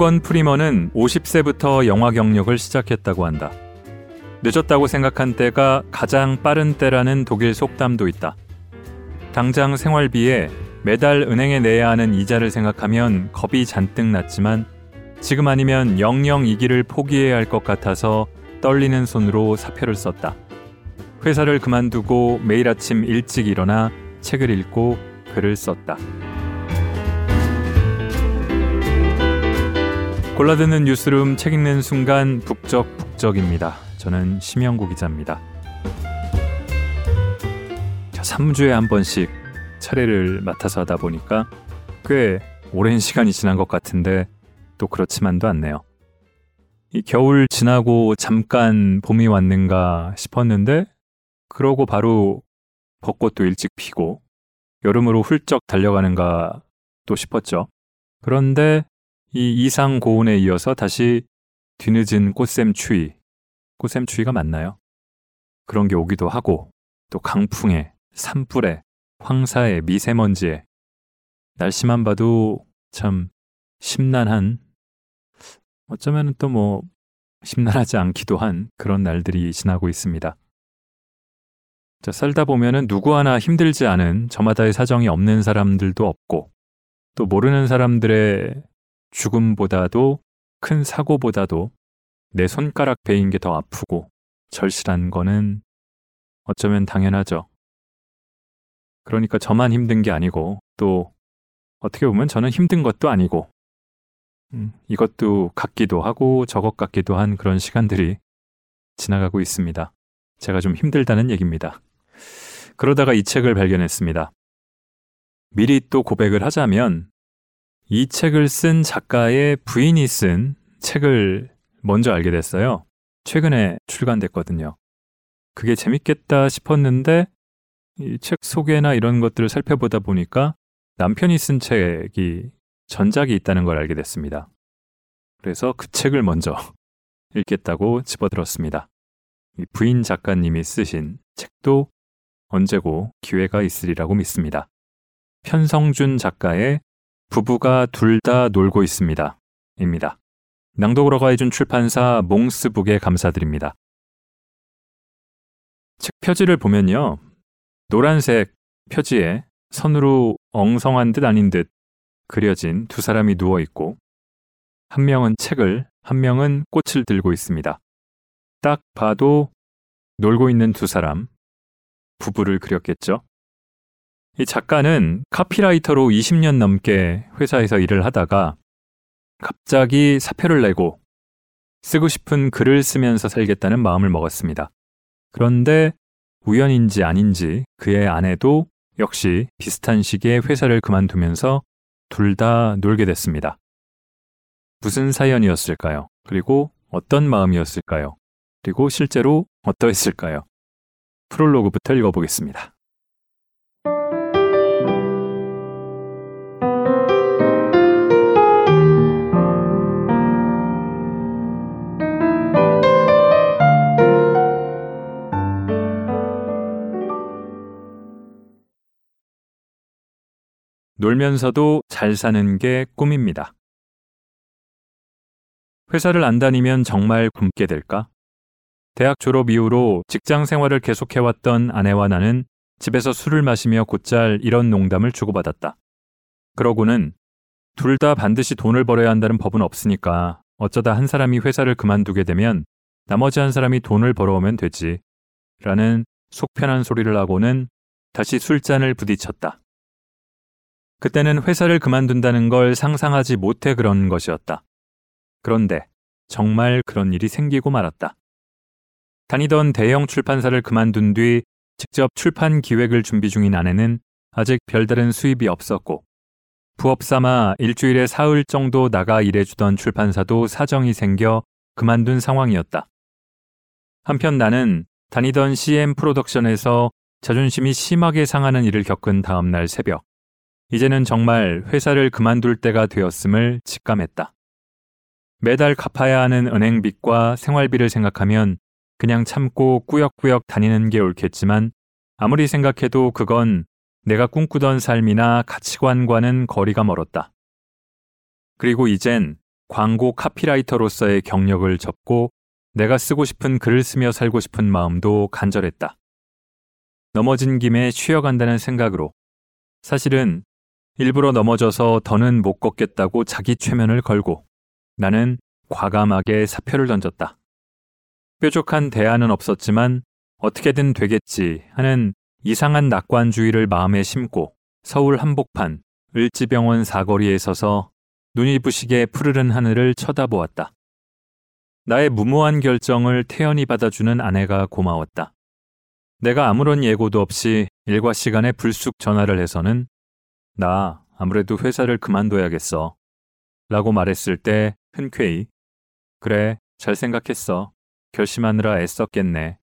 모건 프리먼은 50세부터 영화 경력을 시작했다고 한다. 늦었다고 생각한 때가 가장 빠른 때라는 독일 속담도 있다. 당장 생활비에 매달 은행에 내야 하는 이자를 생각하면 겁이 잔뜩 났지만 지금 아니면 영영 이 길을 포기해야 할 것 같아서 떨리는 손으로 사표를 썼다. 회사를 그만두고 매일 아침 일찍 일어나 책을 읽고 글을 썼다. 골라드는 뉴스룸 책 읽는 순간 북적북적입니다. 저는 심영구 기자입니다. 자, 3주에 한 번씩 차례를 맡아서 하다 보니까 꽤 오랜 시간이 지난 것 같은데 또 그렇지만도 않네요. 이 겨울 지나고 잠깐 봄이 왔는가 싶었는데 그러고 바로 벚꽃도 일찍 피고 여름으로 훌쩍 달려가는가 또 싶었죠. 그런데 이 이상 고온에 이어서 다시 뒤늦은 꽃샘 추위, 꽃샘 추위가 맞나요? 그런 게 오기도 하고 또 강풍에 산불에 황사에 미세먼지에 날씨만 봐도 참 심란한 어쩌면 또 뭐 심란하지 않기도 한 그런 날들이 지나고 있습니다. 자, 살다 보면은 누구 하나 힘들지 않은 저마다의 사정이 없는 사람들도 없고 또 모르는 사람들의 죽음보다도 큰 사고보다도 내 손가락 베인 게 더 아프고 절실한 거는 어쩌면 당연하죠. 그러니까 저만 힘든 게 아니고 또 어떻게 보면 저는 힘든 것도 아니고 음, 이것도 같기도 하고 저것 같기도 한 그런 시간들이 지나가고 있습니다. 제가 좀 힘들다는 얘기입니다. 그러다가 이 책을 발견했습니다. 미리 또 고백을 하자면 이 책을 쓴 작가의 부인이 쓴 책을 먼저 알게 됐어요. 최근에 출간됐거든요. 그게 재밌겠다 싶었는데 이 책 소개나 이런 것들을 살펴보다 보니까 남편이 쓴 책이 전작이 있다는 걸 알게 됐습니다. 그래서 그 책을 먼저 읽겠다고 집어들었습니다. 부인 작가님이 쓰신 책도 언제고 기회가 있으리라고 믿습니다. 편성준 작가의 부부가 둘 다 놀고 있습니다. 입니다. 낭독으로 가 해준 출판사 몽스북에 감사드립니다. 책 표지를 보면요. 노란색 표지에 선으로 엉성한 듯 아닌 듯 그려진 두 사람이 누워 있고 한 명은 책을, 한 명은 꽃을 들고 있습니다. 딱 봐도 놀고 있는 두 사람, 부부를 그렸겠죠? 이 작가는 카피라이터로 20년 넘게 회사에서 일을 하다가 갑자기 사표를 내고 쓰고 싶은 글을 쓰면서 살겠다는 마음을 먹었습니다. 그런데 우연인지 아닌지 그의 아내도 역시 비슷한 시기에 회사를 그만두면서 둘 다 놀게 됐습니다. 무슨 사연이었을까요? 그리고 어떤 마음이었을까요? 그리고 실제로 어떠했을까요? 프롤로그부터 읽어보겠습니다. 놀면서도 잘 사는 게 꿈입니다. 회사를 안 다니면 정말 굶게 될까? 대학 졸업 이후로 직장 생활을 계속해왔던 아내와 나는 집에서 술을 마시며 곧잘 이런 농담을 주고받았다. 그러고는 둘 다 반드시 돈을 벌어야 한다는 법은 없으니까 어쩌다 한 사람이 회사를 그만두게 되면 나머지 한 사람이 돈을 벌어오면 되지. 라는 속편한 소리를 하고는 다시 술잔을 부딪혔다. 그때는 회사를 그만둔다는 걸 상상하지 못해 그런 것이었다. 그런데 정말 그런 일이 생기고 말았다. 다니던 대형 출판사를 그만둔 뒤 직접 출판 기획을 준비 중인 아내는 아직 별다른 수입이 없었고 부업 삼아 일주일에 사흘 정도 나가 일해주던 출판사도 사정이 생겨 그만둔 상황이었다. 한편 나는 다니던 CM 프로덕션에서 자존심이 심하게 상하는 일을 겪은 다음날 새벽 이제는 정말 회사를 그만둘 때가 되었음을 직감했다. 매달 갚아야 하는 은행빚과 생활비를 생각하면 그냥 참고 꾸역꾸역 다니는 게 옳겠지만 아무리 생각해도 그건 내가 꿈꾸던 삶이나 가치관과는 거리가 멀었다. 그리고 이젠 광고 카피라이터로서의 경력을 접고 내가 쓰고 싶은 글을 쓰며 살고 싶은 마음도 간절했다. 넘어진 김에 쉬어간다는 생각으로 사실은 일부러 넘어져서 더는 못 걷겠다고 자기 최면을 걸고 나는 과감하게 사표를 던졌다. 뾰족한 대안은 없었지만 어떻게든 되겠지 하는 이상한 낙관주의를 마음에 심고 서울 한복판 을지병원 사거리에 서서 눈이 부시게 푸르른 하늘을 쳐다보았다. 나의 무모한 결정을 태연히 받아주는 아내가 고마웠다. 내가 아무런 예고도 없이 일과 시간에 불쑥 전화를 해서는 나 아무래도 회사를 그만둬야겠어. 라고 말했을 때 흔쾌히 그래, 잘 생각했어. 결심하느라 애썼겠네.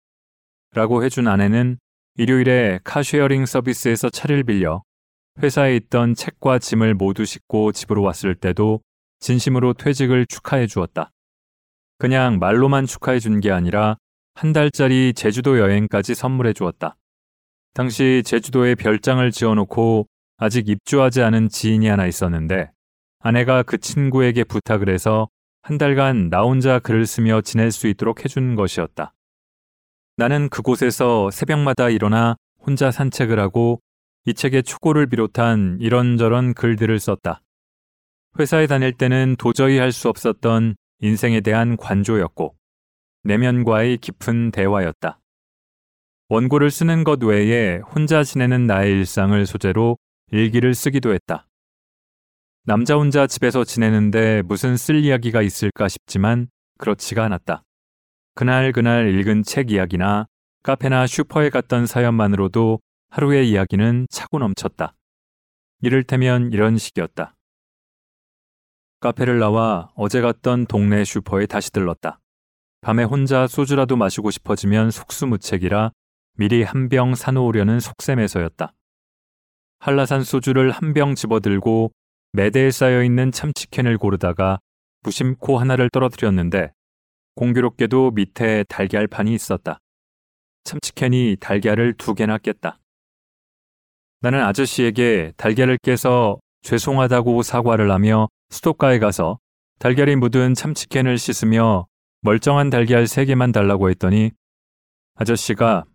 라고 해준 아내는 일요일에 카쉐어링 서비스에서 차를 빌려 회사에 있던 책과 짐을 모두 싣고 집으로 왔을 때도 진심으로 퇴직을 축하해 주었다. 그냥 말로만 축하해 준 게 아니라 한 달짜리 제주도 여행까지 선물해 주었다. 당시 제주도에 별장을 지어놓고 아직 입주하지 않은 지인이 하나 있었는데 아내가 그 친구에게 부탁을 해서 한 달간 나 혼자 글을 쓰며 지낼 수 있도록 해준 것이었다. 나는 그곳에서 새벽마다 일어나 혼자 산책을 하고 이 책의 초고를 비롯한 이런저런 글들을 썼다. 회사에 다닐 때는 도저히 할 수 없었던 인생에 대한 관조였고 내면과의 깊은 대화였다. 원고를 쓰는 것 외에 혼자 지내는 나의 일상을 소재로 일기를 쓰기도 했다. 남자 혼자 집에서 지내는데 무슨 쓸 이야기가 있을까 싶지만 그렇지가 않았다. 그날 그날 읽은 책 이야기나 카페나 슈퍼에 갔던 사연만으로도 하루의 이야기는 차고 넘쳤다. 이를테면 이런 식이었다. 카페를 나와 어제 갔던 동네 슈퍼에 다시 들렀다. 밤에 혼자 소주라도 마시고 싶어지면 속수무책이라 미리 한 병 사놓으려는 속셈에서였다. 한라산 소주를 한 병 집어들고 매대에 쌓여 있는 참치캔을 고르다가 무심코 하나를 떨어뜨렸는데 공교롭게도 밑에 달걀판이 있었다. 참치캔이 달걀을 두 개나 깼다. 나는 아저씨에게 달걀을 깨서 죄송하다고 사과를 하며 수도가에 가서 달걀이 묻은 참치캔을 씻으며 멀쩡한 달걀 세 개만 달라고 했더니 아저씨가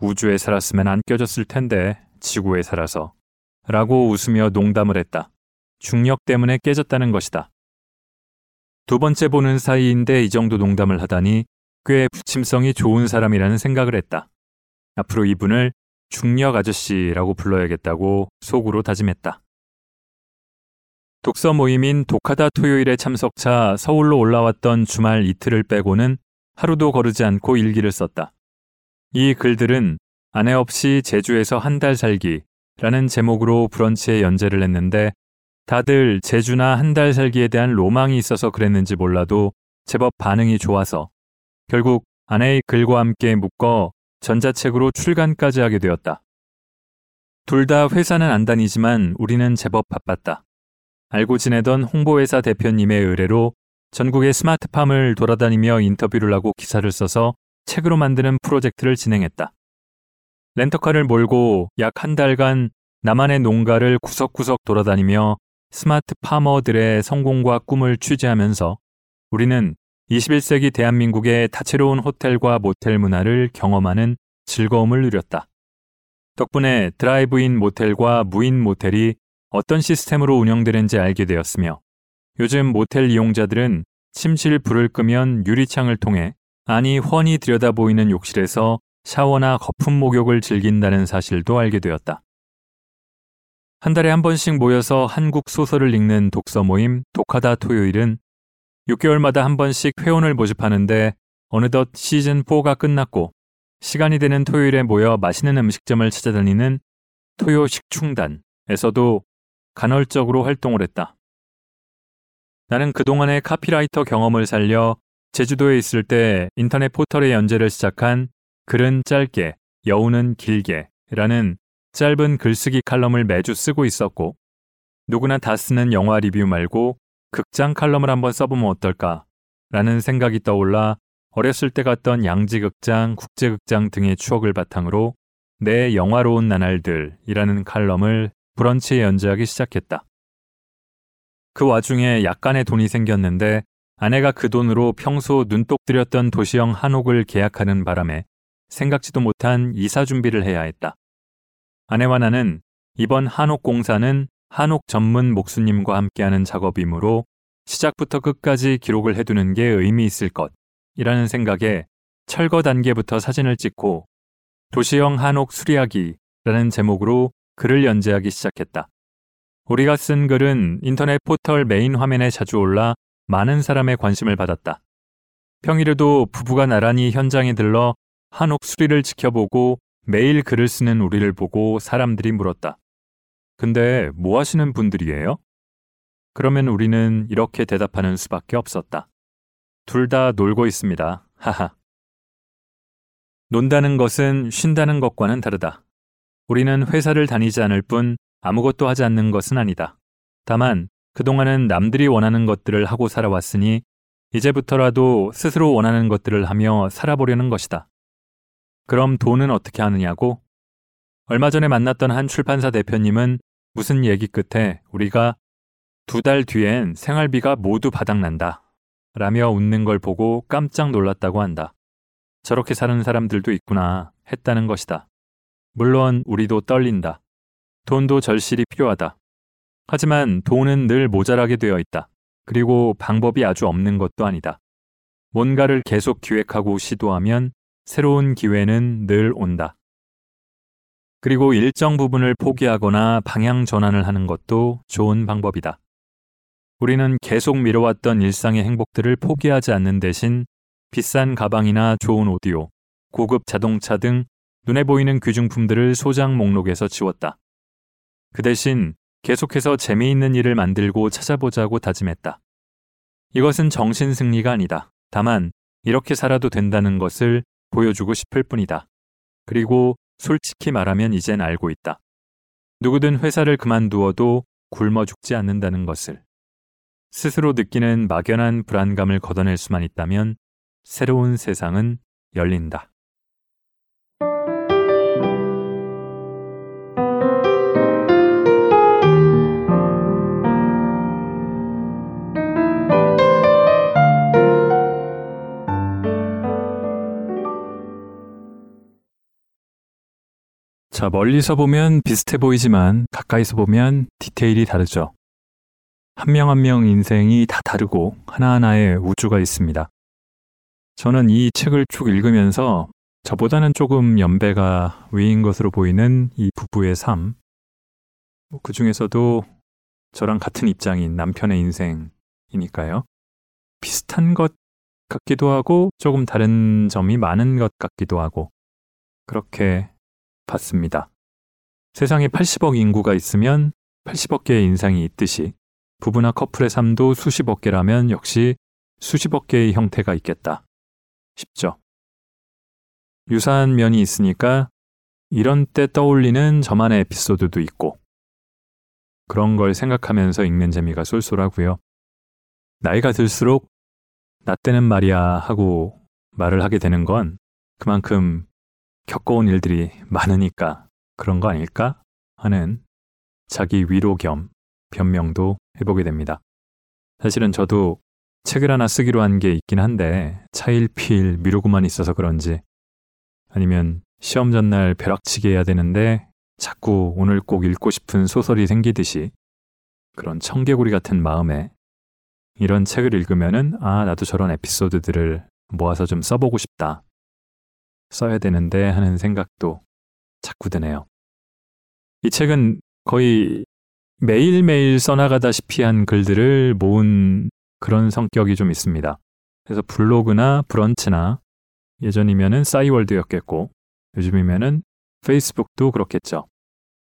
우주에 살았으면 안 껴졌을 텐데 지구에 살아서 라고 웃으며 농담을 했다. 중력 때문에 깨졌다는 것이다. 두 번째 보는 사이인데 이 정도 농담을 하다니 꽤 부침성이 좋은 사람이라는 생각을 했다. 앞으로 이분을 중력 아저씨라고 불러야겠다고 속으로 다짐했다. 독서 모임인 독하다 토요일에 참석차 서울로 올라왔던 주말 이틀을 빼고는 하루도 거르지 않고 일기를 썼다. 이 글들은 아내 없이 제주에서 한 달 살기라는 제목으로 브런치에 연재를 했는데 다들 제주나 한 달 살기에 대한 로망이 있어서 그랬는지 몰라도 제법 반응이 좋아서 결국 아내의 글과 함께 묶어 전자책으로 출간까지 하게 되었다. 둘 다 회사는 안 다니지만 우리는 제법 바빴다. 알고 지내던 홍보회사 대표님의 의뢰로 전국의 스마트팜을 돌아다니며 인터뷰를 하고 기사를 써서 책으로 만드는 프로젝트를 진행했다. 렌터카를 몰고 약 한 달간 나만의 농가를 구석구석 돌아다니며 스마트 파머들의 성공과 꿈을 취재하면서 우리는 21세기 대한민국의 다채로운 호텔과 모텔 문화를 경험하는 즐거움을 누렸다. 덕분에 드라이브인 모텔과 무인 모텔이 어떤 시스템으로 운영되는지 알게 되었으며 요즘 모텔 이용자들은 침실 불을 끄면 유리창을 통해 안이 훤히 들여다보이는 욕실에서 샤워나 거품 목욕을 즐긴다는 사실도 알게 되었다. 한 달에 한 번씩 모여서 한국 소설을 읽는 독서 모임 독하다 토요일은 6개월마다 한 번씩 회원을 모집하는데 어느덧 시즌4가 끝났고 시간이 되는 토요일에 모여 맛있는 음식점을 찾아다니는 토요 식충단에서도 간헐적으로 활동을 했다. 나는 그동안의 카피라이터 경험을 살려 제주도에 있을 때 인터넷 포털의 연재를 시작한 글은 짧게, 여우는 길게 라는 짧은 글쓰기 칼럼을 매주 쓰고 있었고 누구나 다 쓰는 영화 리뷰 말고 극장 칼럼을 한번 써보면 어떨까 라는 생각이 떠올라 어렸을 때 갔던 양지극장, 국제극장 등의 추억을 바탕으로 내 영화로운 나날들이라는 칼럼을 브런치에 연재하기 시작했다. 그 와중에 약간의 돈이 생겼는데 아내가 그 돈으로 평소 눈독 들였던 도시형 한옥을 계약하는 바람에 생각지도 못한 이사 준비를 해야 했다. 아내와 나는 이번 한옥 공사는 한옥 전문 목수님과 함께하는 작업이므로 시작부터 끝까지 기록을 해두는 게 의미 있을 것이라는 생각에 철거 단계부터 사진을 찍고 도시형 한옥 수리하기라는 제목으로 글을 연재하기 시작했다. 우리가 쓴 글은 인터넷 포털 메인 화면에 자주 올라 많은 사람의 관심을 받았다. 평일에도 부부가 나란히 현장에 들러 한옥 수리를 지켜보고 매일 글을 쓰는 우리를 보고 사람들이 물었다. 근데 뭐 하시는 분들이에요? 그러면 우리는 이렇게 대답하는 수밖에 없었다. 둘 다 놀고 있습니다. 하하. 논다는 것은 쉰다는 것과는 다르다. 우리는 회사를 다니지 않을 뿐 아무것도 하지 않는 것은 아니다. 다만 그동안은 남들이 원하는 것들을 하고 살아왔으니 이제부터라도 스스로 원하는 것들을 하며 살아보려는 것이다. 그럼 돈은 어떻게 하느냐고? 얼마 전에 만났던 한 출판사 대표님은 무슨 얘기 끝에 우리가 두 달 뒤엔 생활비가 모두 바닥난다. 라며 웃는 걸 보고 깜짝 놀랐다고 한다. 저렇게 사는 사람들도 있구나 했다는 것이다. 물론 우리도 떨린다. 돈도 절실히 필요하다. 하지만 돈은 늘 모자라게 되어 있다. 그리고 방법이 아주 없는 것도 아니다. 뭔가를 계속 기획하고 시도하면 새로운 기회는 늘 온다. 그리고 일정 부분을 포기하거나 방향 전환을 하는 것도 좋은 방법이다. 우리는 계속 미뤄왔던 일상의 행복들을 포기하지 않는 대신 비싼 가방이나 좋은 오디오, 고급 자동차 등 눈에 보이는 귀중품들을 소장 목록에서 지웠다. 그 대신 계속해서 재미있는 일을 만들고 찾아보자고 다짐했다. 이것은 정신 승리가 아니다. 다만 이렇게 살아도 된다는 것을 보여주고 싶을 뿐이다. 그리고 솔직히 말하면 이젠 알고 있다. 누구든 회사를 그만두어도 굶어 죽지 않는다는 것을. 스스로 느끼는 막연한 불안감을 걷어낼 수만 있다면 새로운 세상은 열린다. 자, 멀리서 보면 비슷해 보이지만 가까이서 보면 디테일이 다르죠. 한 명 한 명 인생이 다 다르고 하나하나의 우주가 있습니다. 저는 이 책을 쭉 읽으면서 저보다는 조금 연배가 위인 것으로 보이는 이 부부의 삶, 뭐그 중에서도 저랑 같은 입장인 남편의 인생이니까요. 비슷한 것 같기도 하고 조금 다른 점이 많은 것 같기도 하고 그렇게 봤습니다. 세상에 80억 인구가 있으면 80억 개의 인상이 있듯이 부부나 커플의 삶도 수십억 개라면 역시 수십억 개의 형태가 있겠다. 싶죠. 유사한 면이 있으니까 이런 때 떠올리는 저만의 에피소드도 있고 그런 걸 생각하면서 읽는 재미가 쏠쏠하고요. 나이가 들수록 나 때는 말이야 하고 말을 하게 되는 건 그만큼 겪어온 일들이 많으니까 그런 거 아닐까 하는 자기 위로 겸 변명도 해보게 됩니다. 사실은 저도 책을 하나 쓰기로 한 게 있긴 한데 차일피일 미루고만 있어서 그런지 아니면 시험 전날 벼락치기 해야 되는데 자꾸 오늘 꼭 읽고 싶은 소설이 생기듯이 그런 청개구리 같은 마음에 이런 책을 읽으면은 아 나도 저런 에피소드들을 모아서 좀 써보고 싶다 써야 되는데 하는 생각도 자꾸 드네요. 이 책은 거의 매일매일 써나가다시피 한 글들을 모은 그런 성격이 좀 있습니다. 그래서 블로그나 브런치나 예전이면은 싸이월드였겠고 요즘이면은 페이스북도 그렇겠죠.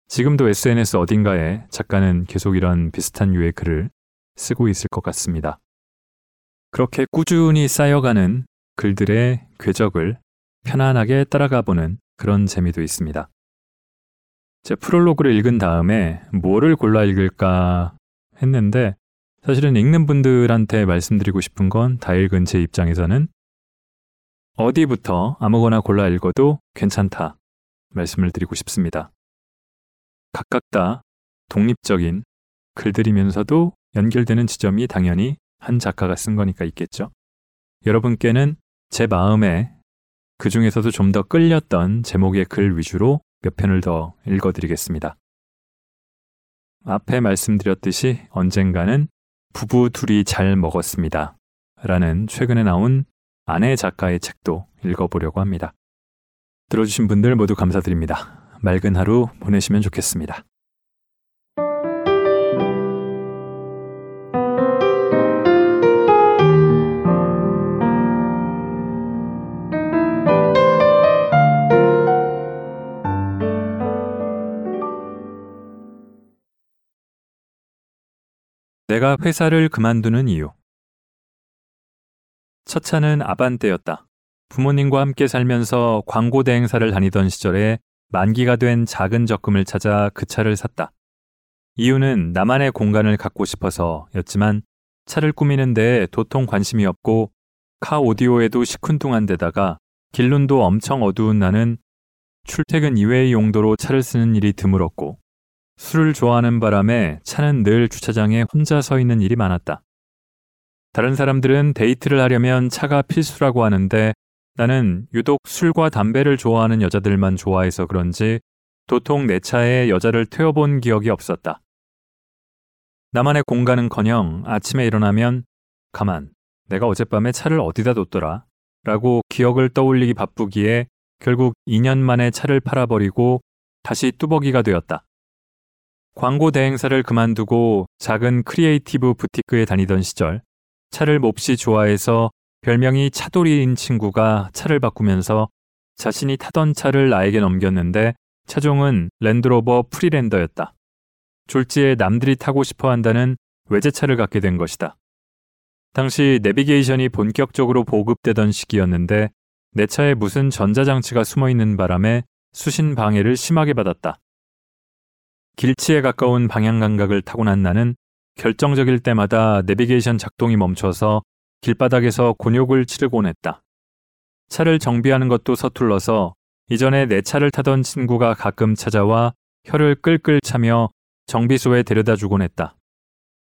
지금도 SNS 어딘가에 작가는 계속 이런 비슷한 유의 글을 쓰고 있을 것 같습니다. 그렇게 꾸준히 쌓여가는 글들의 궤적을 편안하게 따라가 보는 그런 재미도 있습니다. 제 프롤로그를 읽은 다음에 뭐를 골라 읽을까 했는데 사실은 읽는 분들한테 말씀드리고 싶은 건 다 읽은 제 입장에서는 어디부터 아무거나 골라 읽어도 괜찮다 말씀을 드리고 싶습니다. 각각 다 독립적인 글들이면서도 연결되는 지점이 당연히 한 작가가 쓴 거니까 있겠죠. 여러분께는 제 마음에 그 중에서도 좀 더 끌렸던 제목의 글 위주로 몇 편을 더 읽어드리겠습니다. 앞에 말씀드렸듯이 언젠가는 부부 둘이 잘 먹었습니다. 라는 최근에 나온 아내 작가의 책도 읽어보려고 합니다. 들어주신 분들 모두 감사드립니다. 맑은 하루 보내시면 좋겠습니다. 내가 회사를 그만두는 이유. 첫 차는 아반떼였다. 부모님과 함께 살면서 광고 대행사를 다니던 시절에 만기가 된 작은 적금을 찾아 그 차를 샀다. 이유는 나만의 공간을 갖고 싶어서였지만 차를 꾸미는데 도통 관심이 없고 카 오디오에도 시큰둥한 데다가 길눈도 엄청 어두운 나는 출퇴근 이외의 용도로 차를 쓰는 일이 드물었고 술을 좋아하는 바람에 차는 늘 주차장에 혼자 서 있는 일이 많았다. 다른 사람들은 데이트를 하려면 차가 필수라고 하는데 나는 유독 술과 담배를 좋아하는 여자들만 좋아해서 그런지 도통 내 차에 여자를 태워본 기억이 없었다. 나만의 공간은 커녕 아침에 일어나면 가만, 내가 어젯밤에 차를 어디다 뒀더라? 라고 기억을 떠올리기 바쁘기에 결국 2년 만에 차를 팔아버리고 다시 뚜벅이가 되었다. 광고 대행사를 그만두고 작은 creative 부티크에 다니던 시절 차를 몹시 좋아해서 별명이 차돌이인 친구가 차를 바꾸면서 자신이 타던 차를 나에게 넘겼는데 차종은 랜드로버 프리랜더였다. 졸지에 남들이 타고 싶어 한다는 외제차를 갖게 된 것이다. 당시 내비게이션이 본격적으로 보급되던 시기였는데 내 차에 무슨 전자장치가 숨어 있는 바람에 수신 방해를 심하게 받았다. 길치에 가까운 방향 감각을 타고난 나는 결정적일 때마다 내비게이션 작동이 멈춰서 길바닥에서 곤욕을 치르곤 했다. 차를 정비하는 것도 서툴러서 이전에 내 차를 타던 친구가 가끔 찾아와 혀를 끌끌 차며 정비소에 데려다 주곤 했다.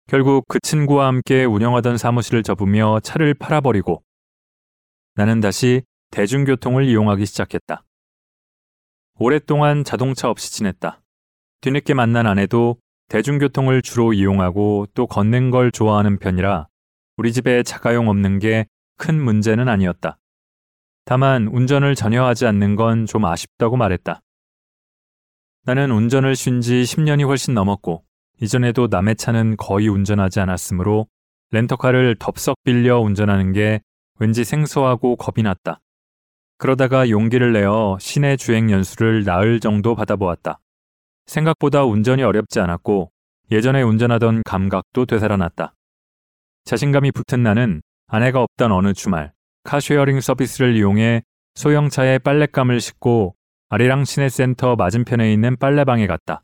결국 그 친구와 함께 운영하던 사무실을 접으며 차를 팔아버리고 나는 다시 대중교통을 이용하기 시작했다. 오랫동안 자동차 없이 지냈다. 뒤늦게 만난 아내도 대중교통을 주로 이용하고 또 걷는 걸 좋아하는 편이라 우리 집에 자가용 없는 게 큰 문제는 아니었다. 다만 운전을 전혀 하지 않는 건 좀 아쉽다고 말했다. 나는 운전을 쉰 지 10년이 훨씬 넘었고 이전에도 남의 차는 거의 운전하지 않았으므로 렌터카를 덥석 빌려 운전하는 게 왠지 생소하고 겁이 났다. 그러다가 용기를 내어 시내 주행 연수를 나흘 정도 받아보았다. 생각보다 운전이 어렵지 않았고 예전에 운전하던 감각도 되살아났다. 자신감이 붙은 나는 아내가 없던 어느 주말 카쉐어링 서비스를 이용해 소형차에 빨랫감을 싣고 아리랑 시네센터 맞은편에 있는 빨래방에 갔다.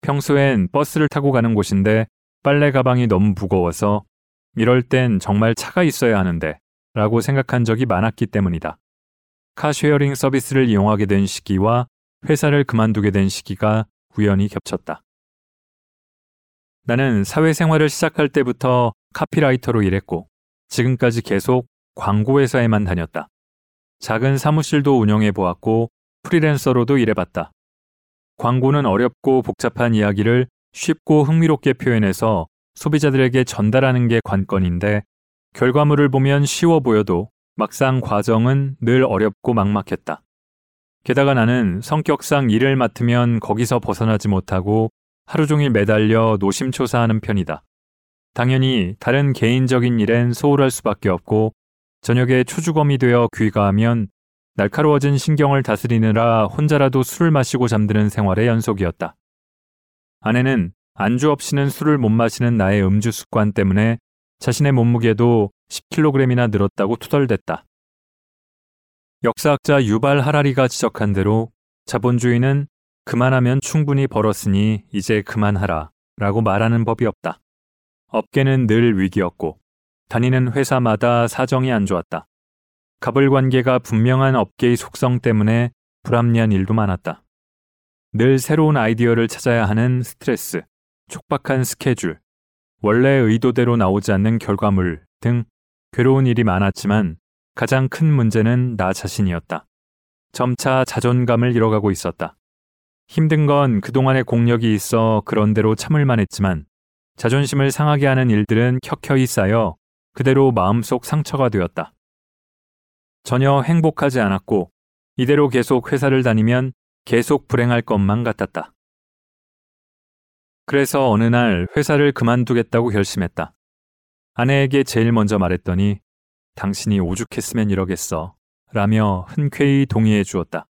평소엔 버스를 타고 가는 곳인데 빨래 가방이 너무 무거워서 이럴 땐 정말 차가 있어야 하는데 라고 생각한 적이 많았기 때문이다. 카쉐어링 서비스를 이용하게 된 시기와 회사를 그만두게 된 시기가 우연히 겹쳤다. 나는 사회생활을 시작할 때부터 카피라이터로 일했고 지금까지 계속 광고회사에만 다녔다. 작은 사무실도 운영해 보았고 프리랜서로도 일해봤다. 광고는 어렵고 복잡한 이야기를 쉽고 흥미롭게 표현해서 소비자들에게 전달하는 게 관건인데 결과물을 보면 쉬워 보여도 막상 과정은 늘 어렵고 막막했다. 게다가 나는 성격상 일을 맡으면 거기서 벗어나지 못하고 하루 종일 매달려 노심초사하는 편이다. 당연히 다른 개인적인 일엔 소홀할 수밖에 없고 저녁에 초주검이 되어 귀가하면 날카로워진 신경을 다스리느라 혼자라도 술을 마시고 잠드는 생활의 연속이었다. 아내는 안주 없이는 술을 못 마시는 나의 음주 습관 때문에 자신의 몸무게도 10kg이나 늘었다고 투덜댔다. 역사학자 유발 하라리가 지적한 대로 자본주의는 그만하면 충분히 벌었으니 이제 그만하라 라고 말하는 법이 없다. 업계는 늘 위기였고 다니는 회사마다 사정이 안 좋았다. 갑을 관계가 분명한 업계의 속성 때문에 불합리한 일도 많았다. 늘 새로운 아이디어를 찾아야 하는 스트레스, 촉박한 스케줄, 원래 의도대로 나오지 않는 결과물 등 괴로운 일이 많았지만 가장 큰 문제는 나 자신이었다. 점차 자존감을 잃어가고 있었다. 힘든 건 그동안의 공력이 있어 그런대로 참을만 했지만 자존심을 상하게 하는 일들은 켜켜이 쌓여 그대로 마음속 상처가 되었다. 전혀 행복하지 않았고 이대로 계속 회사를 다니면 계속 불행할 것만 같았다. 그래서 어느 날 회사를 그만두겠다고 결심했다. 아내에게 제일 먼저 말했더니 당신이 오죽했으면 이러겠어. 라며 흔쾌히 동의해 주었다.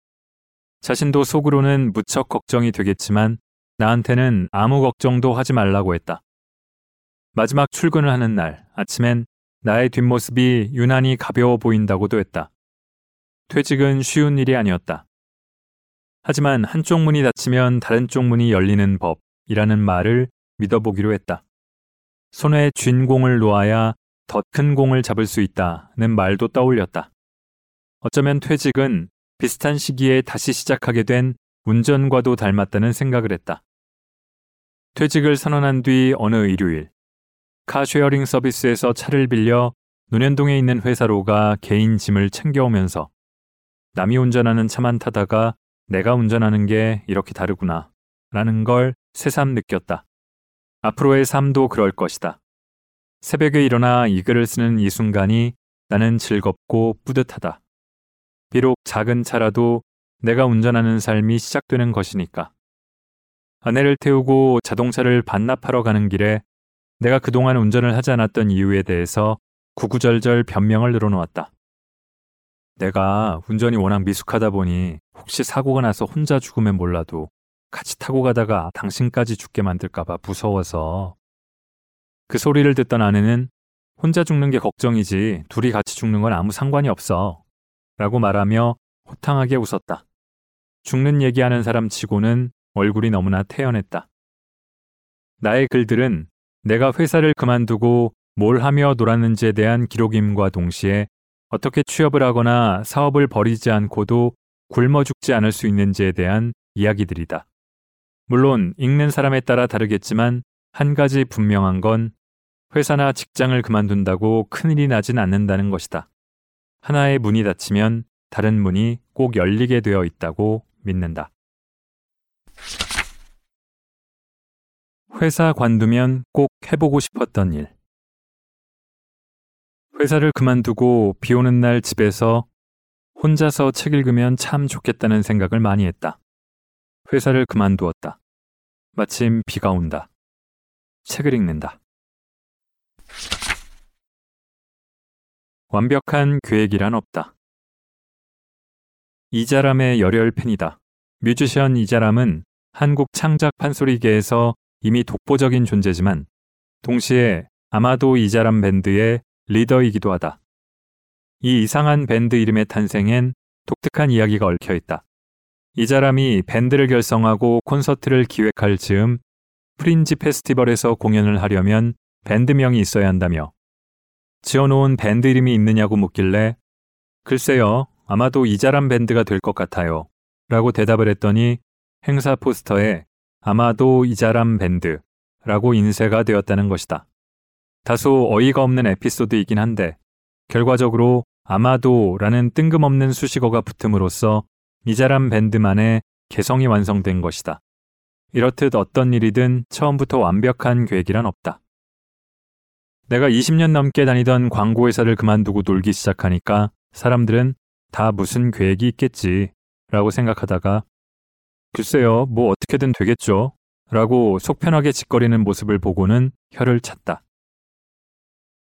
자신도 속으로는 무척 걱정이 되겠지만 나한테는 아무 걱정도 하지 말라고 했다. 마지막 출근을 하는 날 아침엔 나의 뒷모습이 유난히 가벼워 보인다고도 했다. 퇴직은 쉬운 일이 아니었다. 하지만 한쪽 문이 닫히면 다른 쪽 문이 열리는 법이라는 말을 믿어보기로 했다. 손에 쥔 공을 놓아야 더 큰 공을 잡을 수 있다는 말도 떠올렸다. 어쩌면 퇴직은 비슷한 시기에 다시 시작하게 된 운전과도 닮았다는 생각을 했다. 퇴직을 선언한 뒤 어느 일요일, 카쉐어링 서비스에서 차를 빌려 논현동에 있는 회사로 가 개인 짐을 챙겨오면서 남이 운전하는 차만 타다가 내가 운전하는 게 이렇게 다르구나 라는 걸 새삼 느꼈다. 앞으로의 삶도 그럴 것이다. 새벽에 일어나 이 글을 쓰는 이 순간이 나는 즐겁고 뿌듯하다. 비록 작은 차라도 내가 운전하는 삶이 시작되는 것이니까. 아내를 태우고 자동차를 반납하러 가는 길에 내가 그동안 운전을 하지 않았던 이유에 대해서 구구절절 변명을 늘어놓았다. 내가 운전이 워낙 미숙하다 보니 혹시 사고가 나서 혼자 죽으면 몰라도 같이 타고 가다가 당신까지 죽게 만들까봐 무서워서. 그 소리를 듣던 아내는 혼자 죽는 게 걱정이지 둘이 같이 죽는 건 아무 상관이 없어. 라고 말하며 호탕하게 웃었다. 죽는 얘기하는 사람 치고는 얼굴이 너무나 태연했다. 나의 글들은 내가 회사를 그만두고 뭘 하며 놀았는지에 대한 기록임과 동시에 어떻게 취업을 하거나 사업을 벌이지 않고도 굶어 죽지 않을 수 있는지에 대한 이야기들이다. 물론 읽는 사람에 따라 다르겠지만 한 가지 분명한 건 회사나 직장을 그만둔다고 큰일이 나진 않는다는 것이다. 하나의 문이 닫히면 다른 문이 꼭 열리게 되어 있다고 믿는다. 회사 관두면 꼭 해보고 싶었던 일. 회사를 그만두고 비 오는 날 집에서 혼자서 책 읽으면 참 좋겠다는 생각을 많이 했다. 회사를 그만두었다. 마침 비가 온다. 책을 읽는다. 완벽한 계획이란 없다. 이자람의 열혈 팬이다. 뮤지션 이자람은 한국 창작 판소리계에서 이미 독보적인 존재지만 동시에 아마도 이자람 밴드의 리더이기도 하다. 이 이상한 밴드 이름의 탄생엔 독특한 이야기가 얽혀 있다. 이자람이 밴드를 결성하고 콘서트를 기획할 즈음 프린지 페스티벌에서 공연을 하려면 밴드명이 있어야 한다며 지어놓은 밴드 이름이 있느냐고 묻길래 글쎄요, 아마도 이자람 밴드가 될 것 같아요. 라고 대답을 했더니 행사 포스터에 아마도 이자람 밴드라고 인쇄가 되었다는 것이다. 다소 어이가 없는 에피소드이긴 한데 결과적으로 아마도라는 뜬금없는 수식어가 붙음으로써 이자람 밴드만의 개성이 완성된 것이다. 이렇듯 어떤 일이든 처음부터 완벽한 계획이란 없다. 내가 20년 넘게 다니던 광고회사를 그만두고 놀기 시작하니까 사람들은 다 무슨 계획이 있겠지 라고 생각하다가 글쎄요, 뭐 어떻게든 되겠죠 라고 속편하게 짓거리는 모습을 보고는 혀를 찼다.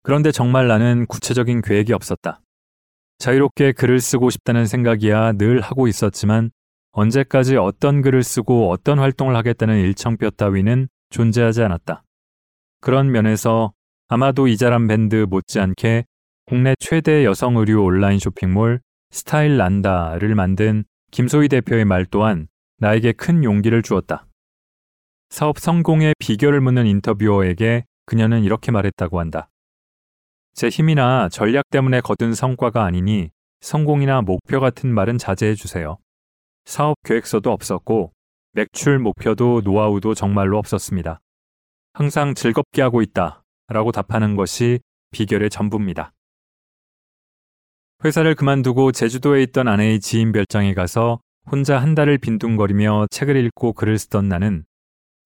그런데 정말 나는 구체적인 계획이 없었다. 자유롭게 글을 쓰고 싶다는 생각이야 늘 하고 있었지만 언제까지 어떤 글을 쓰고 어떤 활동을 하겠다는 일정표 따위는 존재하지 않았다. 그런 면에서 아마도 이자람 밴드 못지않게 국내 최대 여성 의류 온라인 쇼핑몰 스타일란다를 만든 김소희 대표의 말 또한 나에게 큰 용기를 주었다. 사업 성공의 비결을 묻는 인터뷰어에게 그녀는 이렇게 말했다고 한다. 제 힘이나 전략 때문에 거둔 성과가 아니니 성공이나 목표 같은 말은 자제해 주세요. 사업 계획서도 없었고 매출 목표도 노하우도 정말로 없었습니다. 항상 즐겁게 하고 있다 라고 답하는 것이 비결의 전부입니다. 회사를 그만두고 제주도에 있던 아내의 지인 별장에 가서 혼자 한 달을 빈둥거리며 책을 읽고 글을 쓰던 나는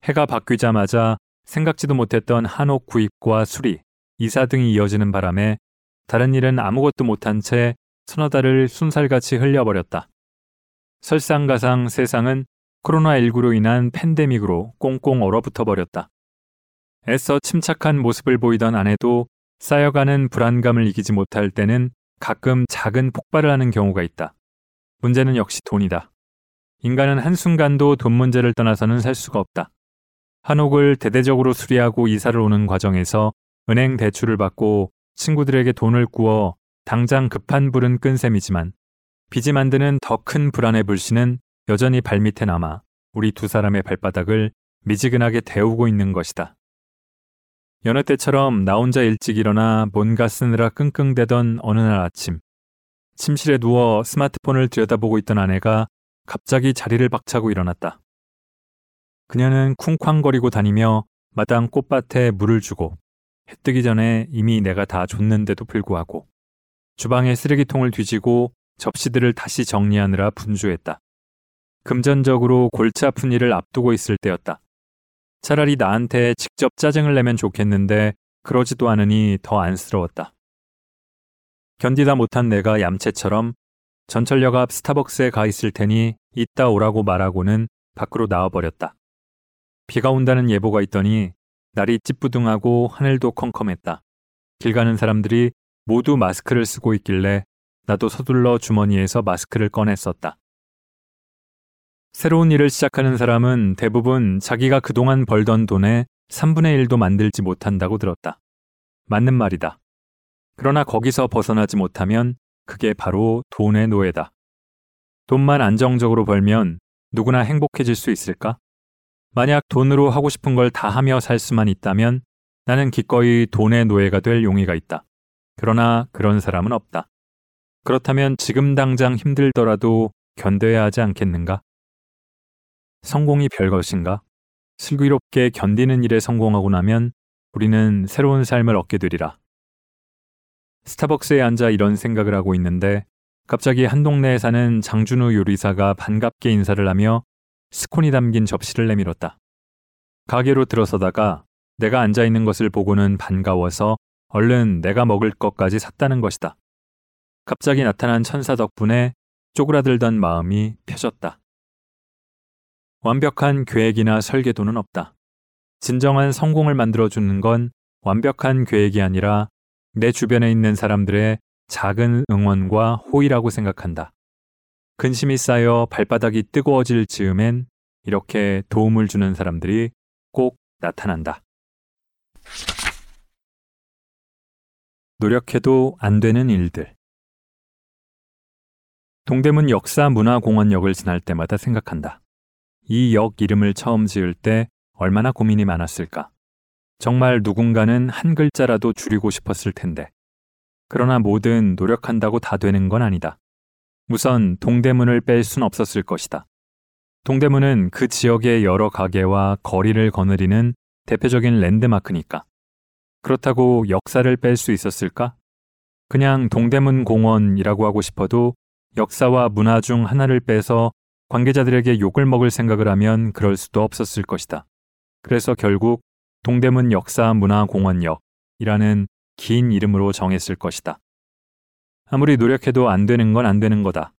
해가 바뀌자마자 생각지도 못했던 한옥 구입과 수리, 이사 등이 이어지는 바람에 다른 일은 아무것도 못한 채 서너 달을 순살같이 흘려버렸다. 설상가상 세상은 코로나19로 인한 팬데믹으로 꽁꽁 얼어붙어 버렸다. 애써 침착한 모습을 보이던 아내도 쌓여가는 불안감을 이기지 못할 때는 가끔 작은 폭발을 하는 경우가 있다. 문제는 역시 돈이다. 인간은 한순간도 돈 문제를 떠나서는 살 수가 없다. 한옥을 대대적으로 수리하고 이사를 오는 과정에서 은행 대출을 받고 친구들에게 돈을 구워 당장 급한 불은 끈 셈이지만 빚이 만드는 더 큰 불안의 불씨는 여전히 발밑에 남아 우리 두 사람의 발바닥을 미지근하게 데우고 있는 것이다. 여느 때처럼 나 혼자 일찍 일어나 뭔가 쓰느라 끙끙대던 어느 날 아침, 침실에 누워 스마트폰을 들여다보고 있던 아내가 갑자기 자리를 박차고 일어났다. 그녀는 쿵쾅거리고 다니며 마당 꽃밭에 물을 주고 해 뜨기 전에 이미 내가 다 줬는데도 불구하고 주방에 쓰레기통을 뒤지고 접시들을 다시 정리하느라 분주했다. 금전적으로 골치 아픈 일을 앞두고 있을 때였다. 차라리 나한테 직접 짜증을 내면 좋겠는데 그러지도 않으니 더 안쓰러웠다. 견디다 못한 내가 얌체처럼 전철역 앞 스타벅스에 가 있을 테니 이따 오라고 말하고는 밖으로 나와버렸다. 비가 온다는 예보가 있더니 날이 찌뿌둥하고 하늘도 컴컴했다. 길 가는 사람들이 모두 마스크를 쓰고 있길래 나도 서둘러 주머니에서 마스크를 꺼냈었다. 새로운 일을 시작하는 사람은 대부분 자기가 그동안 벌던 돈의 3분의 1도 만들지 못한다고 들었다. 맞는 말이다. 그러나 거기서 벗어나지 못하면 그게 바로 돈의 노예다. 돈만 안정적으로 벌면 누구나 행복해질 수 있을까? 만약 돈으로 하고 싶은 걸 다 하며 살 수만 있다면 나는 기꺼이 돈의 노예가 될 용의가 있다. 그러나 그런 사람은 없다. 그렇다면 지금 당장 힘들더라도 견뎌야 하지 않겠는가? 성공이 별것인가? 슬기롭게 견디는 일에 성공하고 나면 우리는 새로운 삶을 얻게 되리라. 스타벅스에 앉아 이런 생각을 하고 있는데 갑자기 한 동네에 사는 장준우 요리사가 반갑게 인사를 하며 스콘이 담긴 접시를 내밀었다. 가게로 들어서다가 내가 앉아 있는 것을 보고는 반가워서 얼른 내가 먹을 것까지 샀다는 것이다. 갑자기 나타난 천사 덕분에 쪼그라들던 마음이 펴졌다. 완벽한 계획이나 설계도는 없다. 진정한 성공을 만들어주는 건 완벽한 계획이 아니라 내 주변에 있는 사람들의 작은 응원과 호의라고 생각한다. 근심이 쌓여 발바닥이 뜨거워질 즈음엔 이렇게 도움을 주는 사람들이 꼭 나타난다. 노력해도 안 되는 일들. 동대문 역사문화공원역을 지날 때마다 생각한다. 이 역 이름을 처음 지을 때 얼마나 고민이 많았을까. 정말 누군가는 한 글자라도 줄이고 싶었을 텐데. 그러나 뭐든 노력한다고 다 되는 건 아니다. 우선 동대문을 뺄 순 없었을 것이다. 동대문은 그 지역의 여러 가게와 거리를 거느리는 대표적인 랜드마크니까. 그렇다고 역사를 뺄 수 있었을까? 그냥 동대문 공원이라고 하고 싶어도 역사와 문화 중 하나를 빼서 관계자들에게 욕을 먹을 생각을 하면 그럴 수도 없었을 것이다. 그래서 결국 동대문 역사문화공원역이라는 긴 이름으로 정했을 것이다. 아무리 노력해도 안 되는 건 안 되는 거다.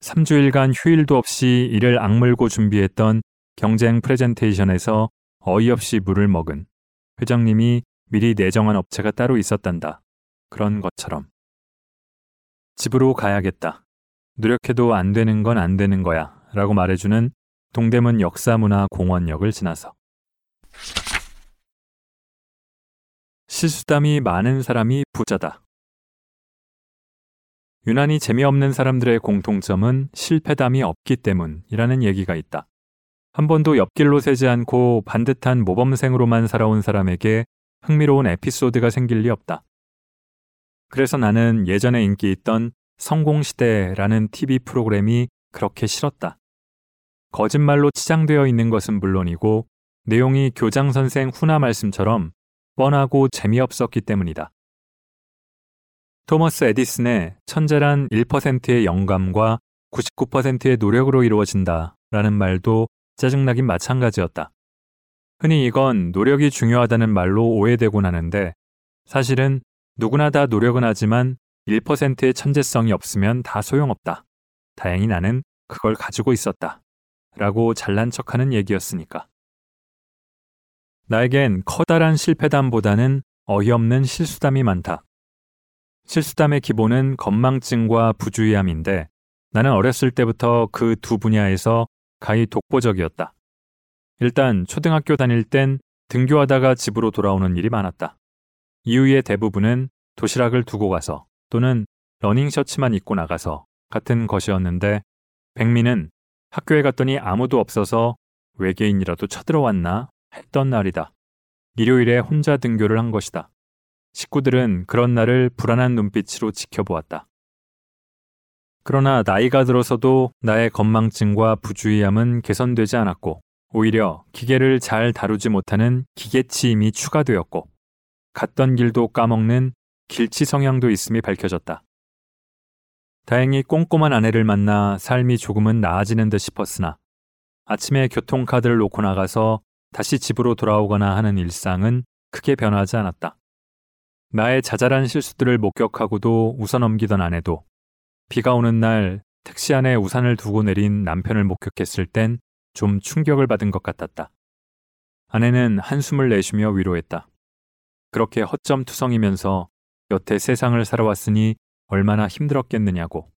3주일간 휴일도 없이 이를 악물고 준비했던 경쟁 프레젠테이션에서 어이없이 물을 먹은 회장님이 미리 내정한 업체가 따로 있었단다. 그런 것처럼. 집으로 가야겠다. 노력해도 안 되는 건 안 되는 거야. 라고 말해주는 동대문 역사문화공원역을 지나서. 실수담이 많은 사람이 부자다. 유난히 재미없는 사람들의 공통점은 실패담이 없기 때문이라는 얘기가 있다. 한 번도 옆길로 새지 않고 반듯한 모범생으로만 살아온 사람에게 흥미로운 에피소드가 생길 리 없다. 그래서 나는 예전에 인기 있던 성공시대라는 TV 프로그램이 그렇게 싫었다. 거짓말로 치장되어 있는 것은 물론이고 내용이 교장 선생 훈화 말씀처럼 뻔하고 재미없었기 때문이다. 토머스 에디슨의 천재란 1%의 영감과 99%의 노력으로 이루어진다 라는 말도 짜증나긴 마찬가지였다. 흔히 이건 노력이 중요하다는 말로 오해되곤 하는데 사실은 누구나 다 노력은 하지만 1%의 천재성이 없으면 다 소용없다. 다행히 나는 그걸 가지고 있었다. 라고 잘난 척하는 얘기였으니까. 나에겐 커다란 실패담보다는 어이없는 실수담이 많다. 실수담의 기본은 건망증과 부주의함인데 나는 어렸을 때부터 그 두 분야에서 가히 독보적이었다. 일단 초등학교 다닐 땐 등교하다가 집으로 돌아오는 일이 많았다. 이유의 대부분은 도시락을 두고 가서 또는 러닝 셔츠만 입고 나가서 같은 것이었는데 백미는 학교에 갔더니 아무도 없어서 외계인이라도 쳐들어왔나 했던 날이다. 일요일에 혼자 등교를 한 것이다. 식구들은 그런 날을 불안한 눈빛으로 지켜보았다. 그러나 나이가 들어서도 나의 건망증과 부주의함은 개선되지 않았고 오히려 기계를 잘 다루지 못하는 기계치임이 추가되었고 갔던 길도 까먹는 길치 성향도 있음이 밝혀졌다. 다행히 꼼꼼한 아내를 만나 삶이 조금은 나아지는 듯 싶었으나 아침에 교통카드를 놓고 나가서 다시 집으로 돌아오거나 하는 일상은 크게 변하지 않았다. 나의 자잘한 실수들을 목격하고도 웃어넘기던 아내도 비가 오는 날 택시 안에 우산을 두고 내린 남편을 목격했을 땐 좀 충격을 받은 것 같았다. 아내는 한숨을 내쉬며 위로했다. 그렇게 허점투성이면서 여태 세상을 살아왔으니 얼마나 힘들었겠느냐고.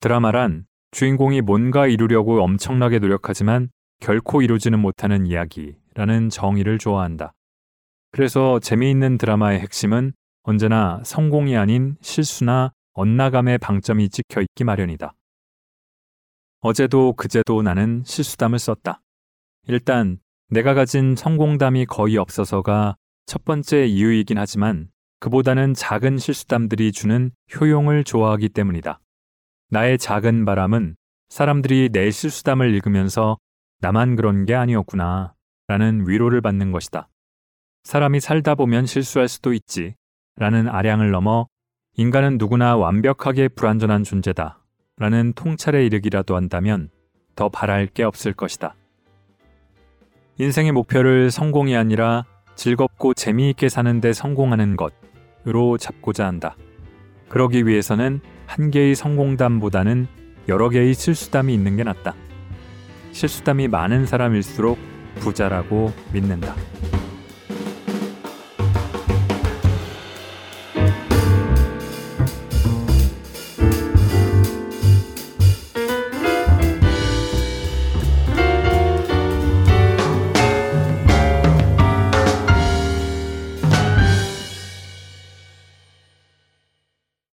드라마란 주인공이 뭔가 이루려고 엄청나게 노력하지만 결코 이루지는 못하는 이야기라는 정의를 좋아한다. 그래서 재미있는 드라마의 핵심은 언제나 성공이 아닌 실수나 엇나감의 방점이 찍혀 있기 마련이다. 어제도 그제도 나는 실수담을 썼다. 일단 내가 가진 성공담이 거의 없어서가 첫 번째 이유이긴 하지만 그보다는 작은 실수담들이 주는 효용을 좋아하기 때문이다. 나의 작은 바람은 사람들이 내 실수담을 읽으면서 나만 그런 게 아니었구나 라는 위로를 받는 것이다. 사람이 살다 보면 실수할 수도 있지 라는 아량을 넘어 인간은 누구나 완벽하게 불완전한 존재다 라는 통찰에 이르기라도 한다면 더 바랄 게 없을 것이다. 인생의 목표를 성공이 아니라 즐겁고 재미있게 사는데 성공하는 것 으로 잡고자 한다. 그러기 위해서는 한 개의 성공담보다는 여러 개의 실수담이 있는 게 낫다. 실수담이 많은 사람일수록 부자라고 믿는다.